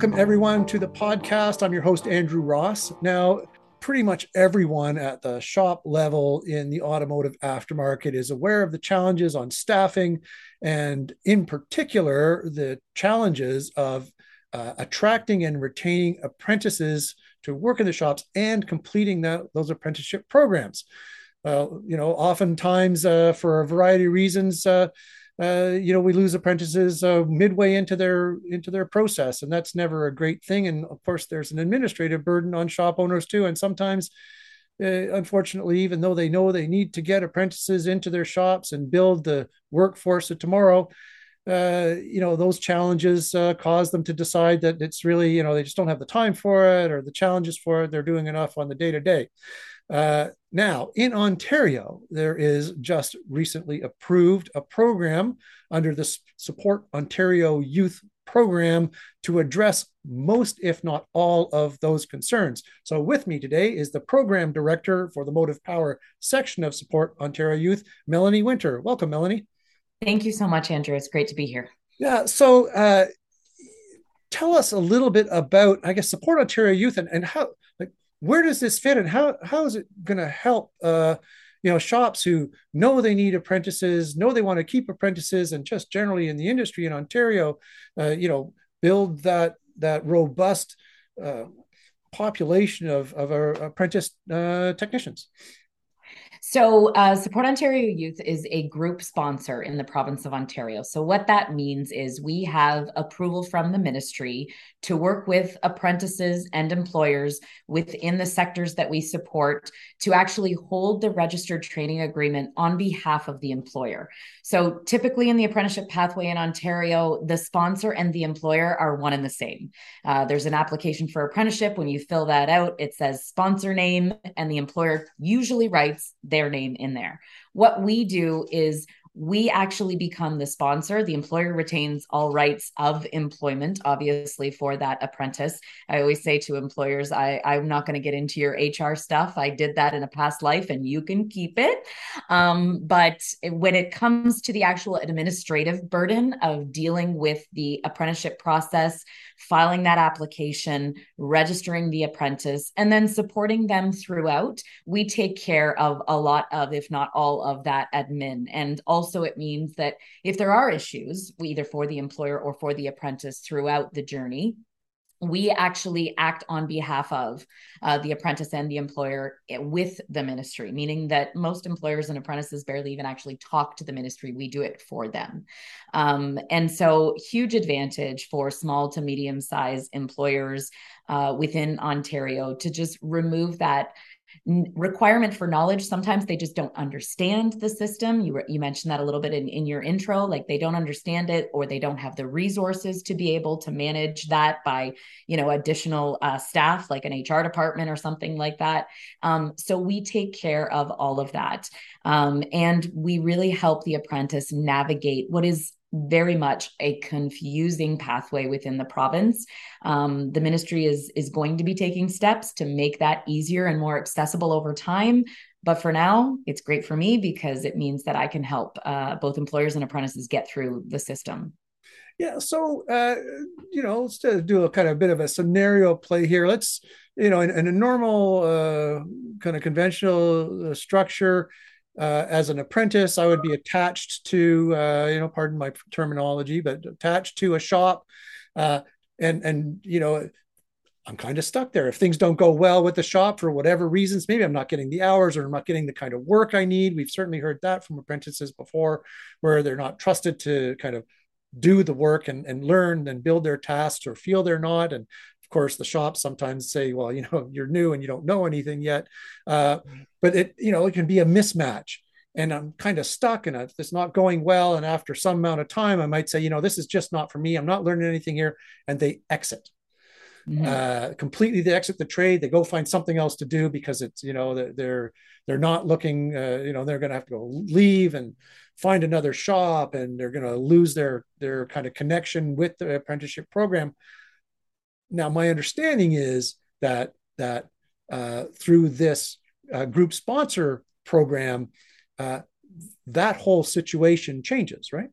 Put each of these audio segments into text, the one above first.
Welcome, everyone, to the podcast. I'm your host, Andrew Ross. Now, pretty much everyone at the shop level in the automotive aftermarket is aware of the challenges on staffing and, in particular, the challenges of uh, attracting and retaining apprentices to work in the shops and completing that, those apprenticeship programs. Uh, you know, oftentimes uh, for a variety of reasons, uh, you know, we lose apprentices uh, midway into their into their process, and that's never a great thing. And of course, there's an administrative burden on shop owners too, and sometimes. Uh, unfortunately, even though they know they need to get apprentices into their shops and build the workforce of tomorrow, uh, you know those challenges uh, cause them to decide that it's really you know they just don't have the time for it or the challenges for it they're doing enough on the day to day now, in Ontario, there is just recently approved a program under the Support Ontario Youth Program to address most, if not all, of those concerns. So, with me today is the program director for the Motive Power section of Support Ontario Youth, Melanie Winter. Welcome, Melanie. Thank you so much, Andrew. It's great to be here. Yeah. So, uh, tell us a little bit about, I guess, Support Ontario Youth and, and how, like, where does this fit and how how is it going to help uh, you know shops who know they need apprentices know they want to keep apprentices and just generally in the industry in ontario uh, you know build that that robust uh, population of of our apprentice uh, technicians so, uh, Support Ontario Youth is a group sponsor in the province of Ontario. So, what that means is we have approval from the ministry to work with apprentices and employers within the sectors that we support to actually hold the registered training agreement on behalf of the employer. So, typically in the apprenticeship pathway in Ontario, the sponsor and the employer are one and the same. Uh, there's an application for apprenticeship. When you fill that out, it says sponsor name, and the employer usually writes their name in there. What we do is we actually become the sponsor. The employer retains all rights of employment, obviously, for that apprentice. I always say to employers, I, I'm not going to get into your HR stuff. I did that in a past life and you can keep it. Um, but when it comes to the actual administrative burden of dealing with the apprenticeship process, filing that application, registering the apprentice, and then supporting them throughout, we take care of a lot of, if not all of that admin. And also, it means that if there are issues, either for the employer or for the apprentice throughout the journey, we actually act on behalf of uh, the apprentice and the employer with the ministry, meaning that most employers and apprentices barely even actually talk to the ministry. We do it for them. Um, and so, huge advantage for small to medium sized employers uh, within Ontario to just remove that requirement for knowledge sometimes they just don't understand the system. You you mentioned that a little bit in, in your intro like they don't understand it or they don't have the resources to be able to manage that by you know additional uh, staff like an hr department or something like that. Um, so we take care of all of that. Um, and we really help the apprentice navigate what is very much a confusing pathway within the province. Um, the ministry is is going to be taking steps to make that easier and more accessible over time. But for now, it's great for me because it means that I can help uh, both employers and apprentices get through the system. Yeah. So, uh, you know, let's do a kind of bit of a scenario play here. Let's, you know, in, in a normal uh, kind of conventional uh, structure, uh, as an apprentice, I would be attached to, uh, you know, pardon my terminology, but attached to a shop, uh, and and you know, I'm kind of stuck there. If things don't go well with the shop for whatever reasons, maybe I'm not getting the hours or I'm not getting the kind of work I need. We've certainly heard that from apprentices before, where they're not trusted to kind of do the work and, and learn and build their tasks or feel they're not. And course, the shops sometimes say, well, you know, you're new and you don't know anything yet. Uh, but it, you know, it can be a mismatch. And I'm kind of stuck and it's not going well. And after some amount of time, I might say, you know, this is just not for me. I'm not learning anything here. And they exit. Mm-hmm. Uh, completely they exit the trade they go find something else to do because it's you know they're they're, they're not looking uh, you know they're going to have to go leave and find another shop and they're going to lose their their kind of connection with the apprenticeship program now, my understanding is that that uh, through this uh, group sponsor program, uh, that whole situation changes, right?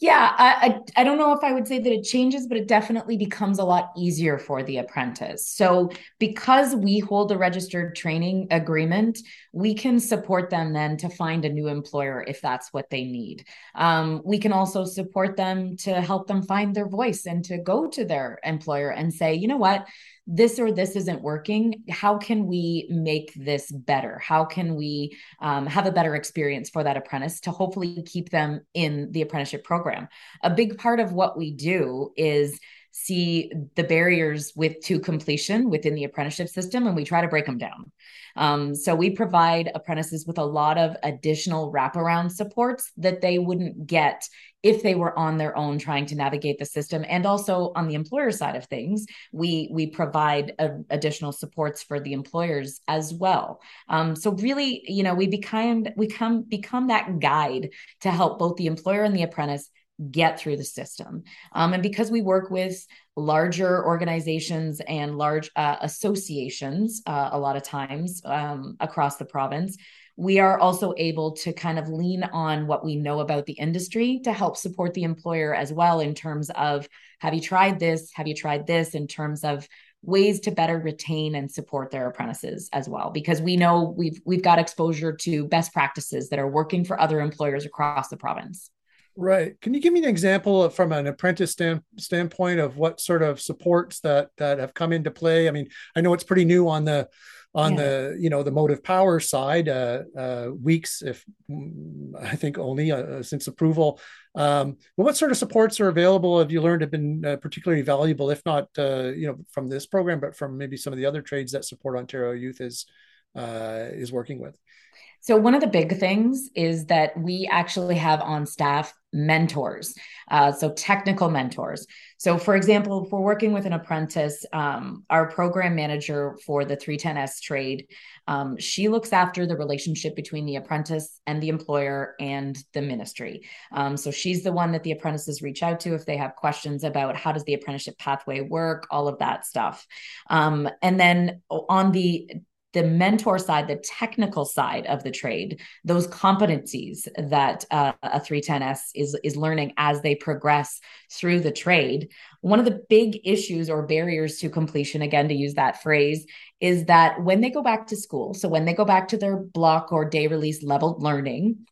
Yeah, I, I, I don't know if I would say that it changes, but it definitely becomes a lot easier for the apprentice. So because we hold a registered training agreement, we can support them then to find a new employer if that's what they need. Um, we can also support them to help them find their voice and to go to their employer and say, you know what, this or this isn't working how can we make this better? How can we um, have a better experience for that apprentice to hopefully keep them in the apprenticeship program? A big part of what we do is see the barriers with to completion within the apprenticeship system and we try to break them down. Um, so we provide apprentices with a lot of additional wraparound supports that they wouldn't get if they were on their own trying to navigate the system. And also on the employer side of things we we provide a, additional supports for the employers as well. Um, so really you know we become we come become that guide to help both the employer and the apprentice get through the system. Um, and because we work with larger organizations and large uh, associations uh, a lot of times um, across the province, we are also able to kind of lean on what we know about the industry to help support the employer as well in terms of have you tried this? Have you tried this? In terms of ways to better retain and support their apprentices as well because we know we've we've got exposure to best practices that are working for other employers across the province. Right. Can you give me an example of, from an apprentice stand, standpoint of what sort of supports that that have come into play? I mean, I know it's pretty new on the on yeah. the you know the motive power side. Uh, uh, weeks, if mm, I think only uh, since approval. Um, well, what sort of supports are available? Have you learned have been uh, particularly valuable, if not uh, you know from this program, but from maybe some of the other trades that Support Ontario Youth is uh, is working with? So, one of the big things is that we actually have on staff mentors, uh, so technical mentors. So, for example, if we're working with an apprentice, um, our program manager for the 310S trade, um, she looks after the relationship between the apprentice and the employer and the ministry. Um, so, she's the one that the apprentices reach out to if they have questions about how does the apprenticeship pathway work, all of that stuff. Um, and then on the the mentor side, the technical side of the trade, those competencies that uh, a 310S is, is learning as they progress through the trade. One of the big issues or barriers to completion, again, to use that phrase, is that when they go back to school, so when they go back to their block or day release level learning,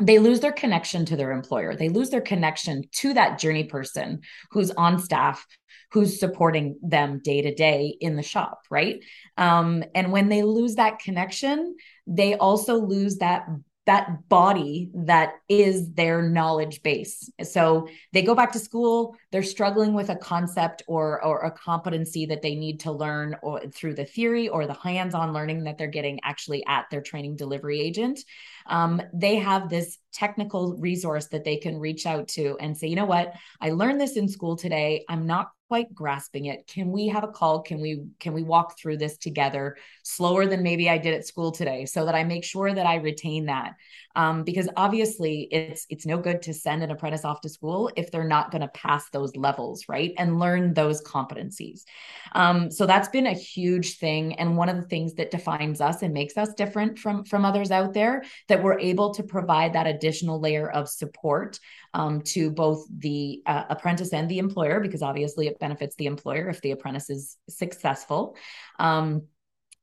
they lose their connection to their employer. They lose their connection to that journey person who's on staff, who's supporting them day to day in the shop, right? Um, and when they lose that connection, they also lose that that body that is their knowledge base. So they go back to school, they're struggling with a concept or or a competency that they need to learn or through the theory or the hands-on learning that they're getting actually at their training delivery agent. Um, they have this technical resource that they can reach out to and say, you know what, I learned this in school today. I'm not quite grasping it. Can we have a call? Can we can we walk through this together slower than maybe i did at school today so that i make sure that i retain that? Um, because obviously it's it's no good to send an apprentice off to school if they're not going to pass those levels right? And learn those competencies. Um, so that's been a huge thing and one of the things that defines us and makes us different from from others out there that we're able to provide that additional layer of support um, to both the uh, apprentice and the employer because obviously it benefits the employer if the apprentice is successful. Um,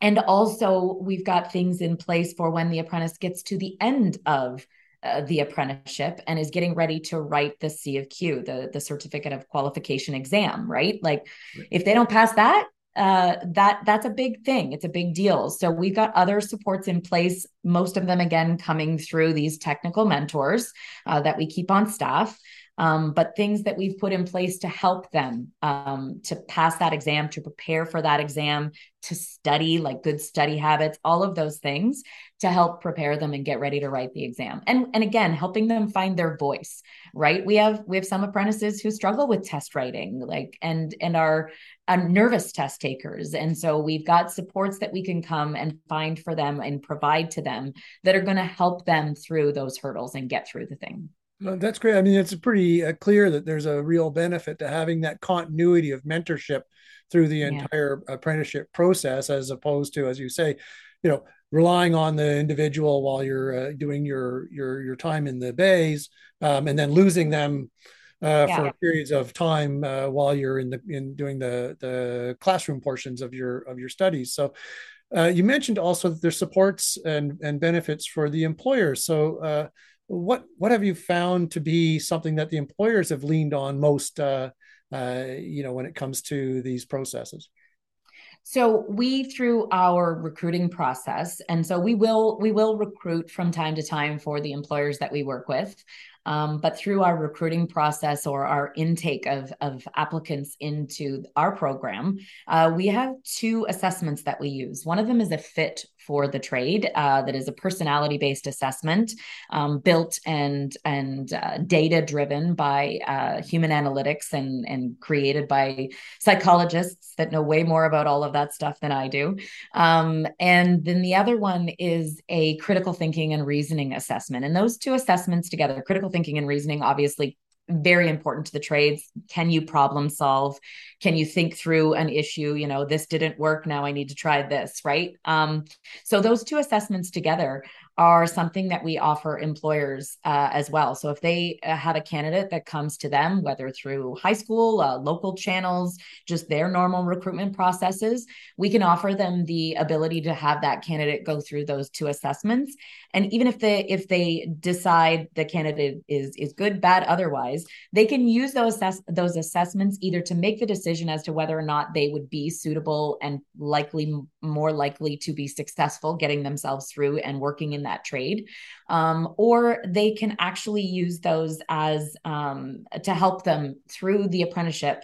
and also, we've got things in place for when the apprentice gets to the end of uh, the apprenticeship and is getting ready to write the C of Q, the, the certificate of qualification exam, right? Like, right. if they don't pass that, uh, that that's a big thing. It's a big deal. So we've got other supports in place. Most of them, again, coming through these technical mentors uh, that we keep on staff um, but things that we've put in place to help them um, to pass that exam, to prepare for that exam, to study, like good study habits, all of those things to help prepare them and get ready to write the exam. And and again, helping them find their voice, right? We have we have some apprentices who struggle with test writing, like and and are uh, nervous test takers. And so we've got supports that we can come and find for them and provide to them that are going to help them through those hurdles and get through the thing. That's great. I mean, it's pretty uh, clear that there's a real benefit to having that continuity of mentorship through the yeah. entire apprenticeship process, as opposed to, as you say, you know, relying on the individual while you're uh, doing your your your time in the bays, um, and then losing them uh, yeah. for periods of time uh, while you're in the in doing the the classroom portions of your of your studies. So. Uh, you mentioned also that there's supports and, and benefits for the employer. So, uh, what what have you found to be something that the employers have leaned on most? Uh, you know, when it comes to these processes. So we through our recruiting process, and so we will we will recruit from time to time for the employers that we work with. Um, but through our recruiting process or our intake of, of applicants into our program, uh, we have two assessments that we use. One of them is a fit for the trade uh, that is a personality based assessment um, built and and uh, data driven by uh, human analytics and and created by psychologists that know way more about all of that stuff than I do. Um, and then the other one is a critical thinking and reasoning assessment. And those two assessments together, critical thinking and reasoning, obviously very important to the trades. Can you problem solve? Can you think through an issue? You know, this didn't work. Now I need to try this, right? Um, so those two assessments together are something that we offer employers uh, as well. So if they uh, have a candidate that comes to them, whether through high school, uh, local channels, just their normal recruitment processes, we can offer them the ability to have that candidate go through those two assessments. And even if they if they decide the candidate is is good, bad, otherwise, they can use those assess- those assessments either to make the decision as to whether or not they would be suitable and likely more likely to be successful getting themselves through and working in that that trade. Um, or they can actually use those as um, to help them through the apprenticeship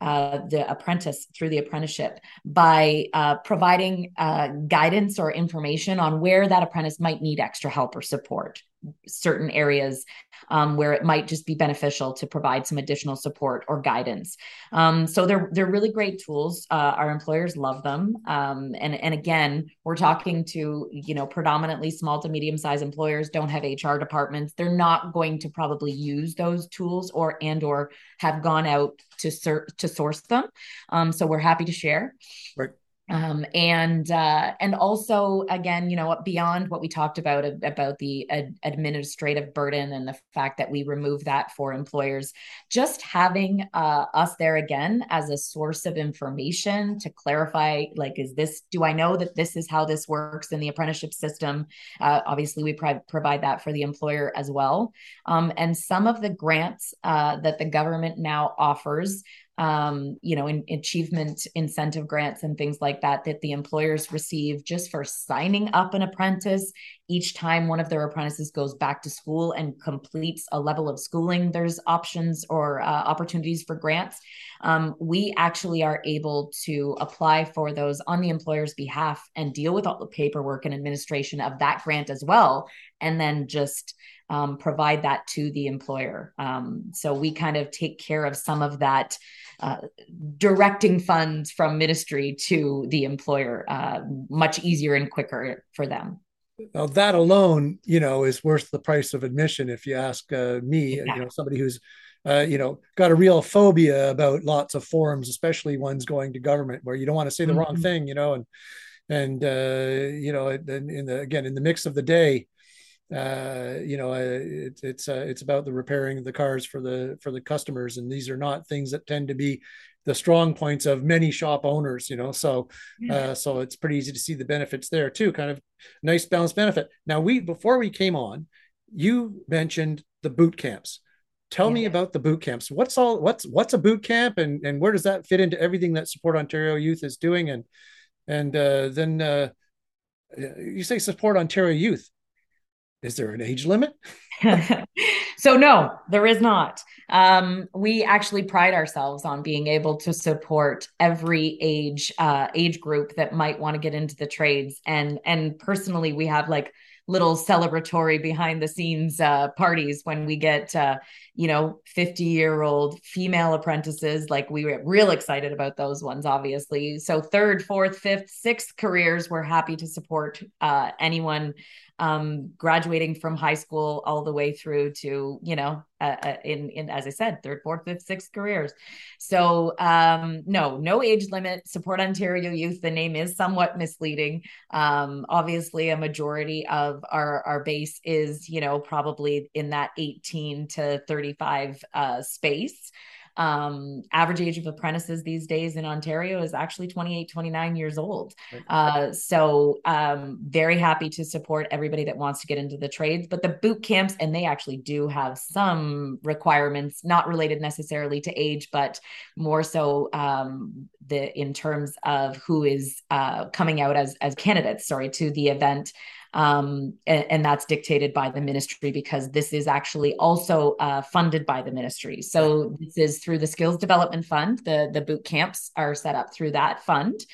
uh, the apprentice through the apprenticeship by uh, providing uh, guidance or information on where that apprentice might need extra help or support certain areas um, where it might just be beneficial to provide some additional support or guidance. Um, so they're they're really great tools. Uh, our employers love them, um, and and again, we're talking to you know predominantly small to medium sized employers don't have HR departments. They're not going to probably use those tools or and or have gone out to ser- to source them. Um, so we're happy to share. Right um, and uh, and also again you know beyond what we talked about about the ad- administrative burden and the fact that we remove that for employers just having uh, us there again as a source of information to clarify like is this do i know that this is how this works in the apprenticeship system? Uh, obviously we pro- provide that for the employer as well. Um, and some of the grants uh, that the government now offers um, you know, in, achievement incentive grants and things like that that the employers receive just for signing up an apprentice each time one of their apprentices goes back to school and completes a level of schooling. There's options or uh, opportunities for grants. Um, we actually are able to apply for those on the employer's behalf and deal with all the paperwork and administration of that grant as well, and then just um, provide that to the employer. Um, so we kind of take care of some of that uh, directing funds from ministry to the employer uh, much easier and quicker for them. Now that alone, you know, is worth the price of admission. If you ask uh, me, you know, somebody who's uh, you know, got a real phobia about lots of forums, especially ones going to government, where you don't want to say the mm-hmm. wrong thing, you know, and and uh, you know, in, in the again in the mix of the day, uh, you know, uh, it, it's uh, it's about the repairing of the cars for the for the customers, and these are not things that tend to be the strong points of many shop owners. You know, so uh, so it's pretty easy to see the benefits there too. Kind of nice balanced benefit. Now, we before we came on, you mentioned the boot camps. Tell yeah. me about the boot camps. What's all what's what's a boot camp, and and where does that fit into everything that Support Ontario Youth is doing? And and uh, then uh, you say Support Ontario Youth is there an age limit? so no, there is not. Um, we actually pride ourselves on being able to support every age uh, age group that might want to get into the trades. And and personally, we have like little celebratory behind the scenes uh, parties when we get uh, you know 50 year old female apprentices like we were real excited about those ones obviously so third fourth fifth sixth careers we're happy to support uh, anyone um, graduating from high school all the way through to you know uh, uh, in in as I said, third, fourth, fifth, sixth careers. So um, no, no age limit. Support Ontario Youth. The name is somewhat misleading. Um, obviously, a majority of our our base is you know probably in that 18 to 35 uh, space. Um, average age of apprentices these days in Ontario is actually 28, 29 years old. Uh, so um, very happy to support everybody that wants to get into the trades. But the boot camps, and they actually do have some requirements, not related necessarily to age, but more so um, the in terms of who is uh, coming out as as candidates. Sorry to the event um, and, and, that's dictated by the ministry because this is actually also uh, funded by the ministry. So this is through the Skills Development Fund. The the boot camps are set up through that fund.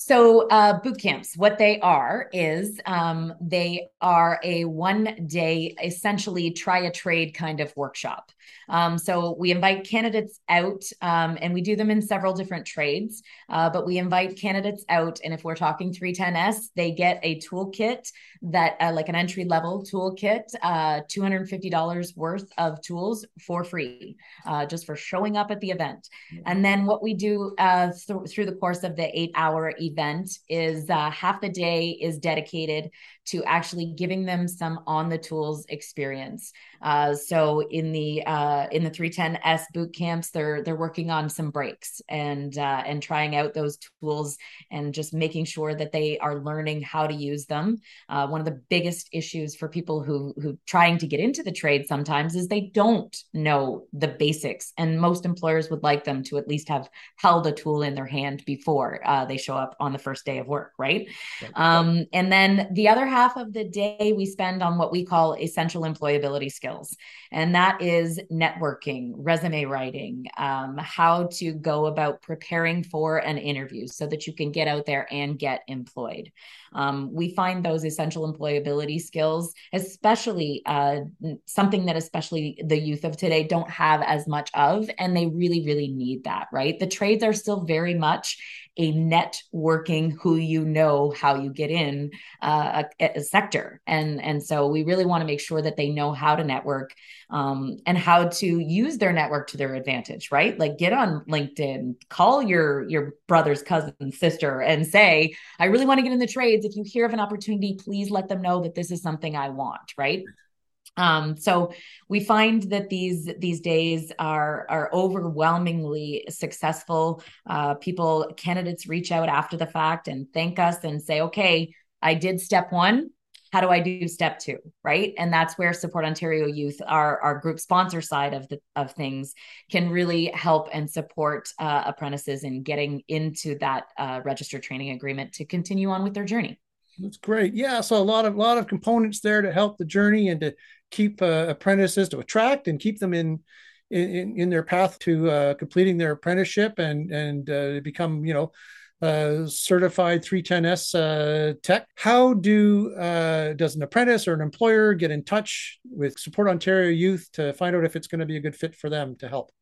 So, uh, boot camps, what they are is um, they are a one day, essentially try a trade kind of workshop. Um, so we invite candidates out, um, and we do them in several different trades. Uh, but we invite candidates out, and if we're talking 310s, they get a toolkit that, uh, like an entry level toolkit, uh, $250 worth of tools for free, uh, just for showing up at the event. And then what we do uh, th- through the course of the eight hour event is uh, half the day is dedicated to actually giving them some on the tools experience. Uh, so in the uh, in the 310s boot camps, they're they're working on some brakes and uh, and trying out those tools and just making sure that they are learning how to use them. Uh, one of the biggest issues for people who who trying to get into the trade sometimes is they don't know the basics, and most employers would like them to at least have held a tool in their hand before uh, they show up on the first day of work, right? Um, and then the other half of the day we spend on what we call essential employability skills. And that is networking, resume writing, um, how to go about preparing for an interview so that you can get out there and get employed. Um, we find those essential employability skills, especially uh, something that especially the youth of today don't have as much of, and they really, really need that, right? The trades are still very much a networking who you know how you get in uh, a, a, sector. And and so we really want to make sure that they know how to network um, and how to use their network to their advantage right? Like get on linkedin call your your brother's cousin sister and say i really want to get in the trades. If you hear of an opportunity please let them know that this is something i want right um, so we find that these these days are are overwhelmingly successful. Uh, people candidates reach out after the fact and thank us and say, "Okay, I did step one. How do I do step two? Right, and that's where Support Ontario Youth, our our group sponsor side of the of things, can really help and support uh, apprentices in getting into that uh, registered training agreement to continue on with their journey. That's great. Yeah, so a lot of lot of components there to help the journey and to keep uh, apprentices to attract and keep them in in, in their path to uh, completing their apprenticeship and and uh, become you know uh, certified 310s uh, tech. How do uh, does an apprentice or an employer get in touch with Support Ontario Youth to find out if it's going to be a good fit for them to help?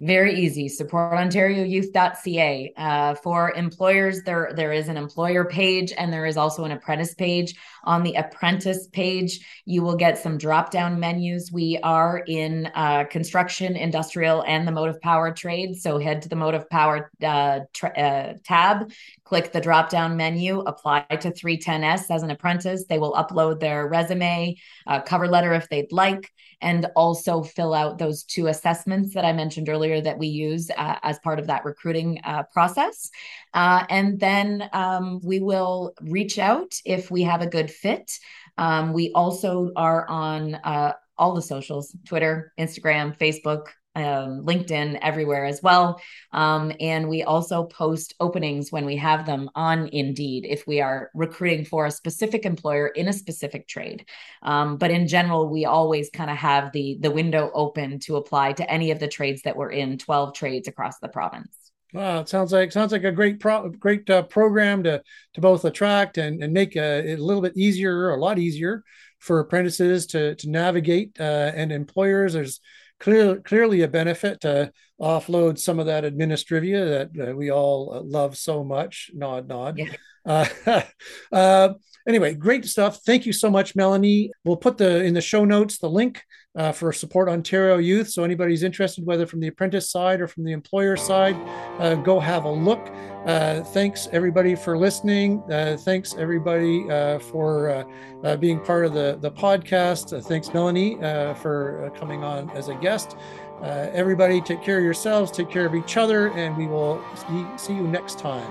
Very easy. SupportOntarioYouth.ca. Uh, for employers, there there is an employer page and there is also an apprentice page. On the apprentice page, you will get some drop down menus. We are in uh, construction, industrial, and the motive power trade. So head to the motive power uh, tra- uh, tab, click the drop down menu, apply to 310S as an apprentice. They will upload their resume, uh, cover letter if they'd like, and also fill out those two assessments that I mentioned earlier that we use uh, as part of that recruiting uh, process. Uh, and then um, we will reach out if we have a good fit. Um, we also are on uh, all the socials Twitter, Instagram, Facebook, um, LinkedIn, everywhere as well. Um, and we also post openings when we have them on Indeed if we are recruiting for a specific employer in a specific trade. Um, but in general, we always kind of have the the window open to apply to any of the trades that we're in, 12 trades across the province. Wow, it sounds like sounds like a great pro, great uh, program to to both attract and, and make a, uh, a little bit easier, a lot easier for apprentices to to navigate uh, and employers. There's clear, clearly a benefit to offload some of that administrivia that uh, we all love so much. Nod, nod. Yeah. Uh, uh, anyway, great stuff. Thank you so much, Melanie. We'll put the in the show notes the link uh, for Support Ontario Youth. So anybody's interested, whether from the apprentice side or from the employer side, uh, go have a look. Uh, thanks everybody for listening. Uh, thanks everybody uh, for uh, being part of the the podcast. Thanks Melanie for coming on as a guest. everybody, take care of yourselves, take care of each other, and we will see, see you next time.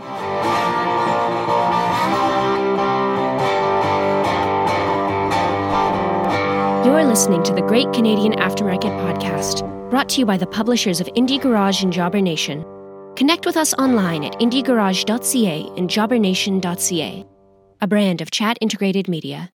You're listening to the Great Canadian Aftermarket Podcast, brought to you by the publishers of Indie Garage and Jobber Nation. Connect with us online at indiegarage.ca and jobbernation.ca, a brand of CHAT integrated media.